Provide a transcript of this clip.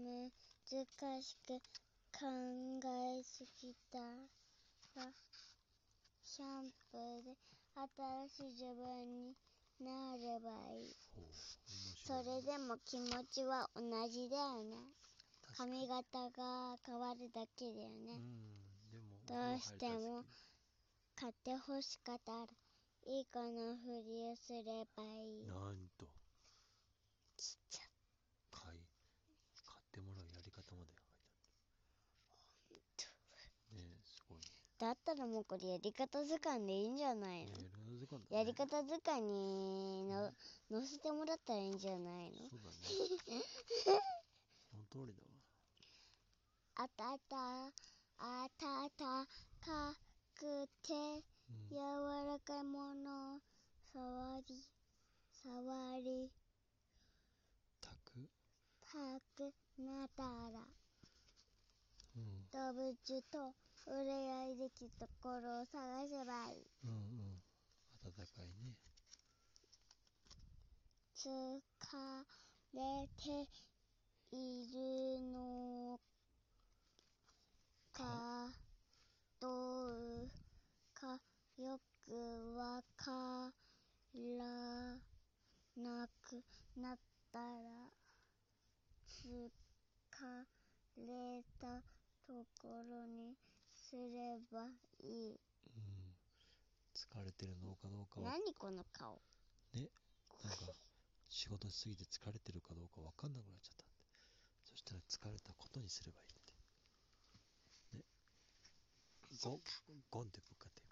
難しく考えすぎたらシャンプーで新しい自分になればいい。それでも気持ちは同じだよね。髪型が変わるだけだよね。どうしても買ってほしかったらいい子のふりをすればいい。なんとちっちゃ買い買ってもらうやり方まで書いてあるねえすごいねだったらもうこれやり方図鑑でいいんじゃないの？やり方図鑑だね。にの載せてもらったらいいんじゃないの？そうだね。その通りだわあたたあたた。かくてうん柔らかいもの。を触り。触り。たく。たく。なったら。うん。動物と触れ合いできるところを探せばいい。うんうん。暖かいね。疲れているのかどうかよくわからなくなったら疲れたところにすればいい。うん。疲れてるのかどうかは。何この顔。なんか仕事しすぎて疲れてるかどうかわかんなくなっちゃったって。そしたら疲れたことにすればいいって。ね。ゴン。ゴンってぶっかって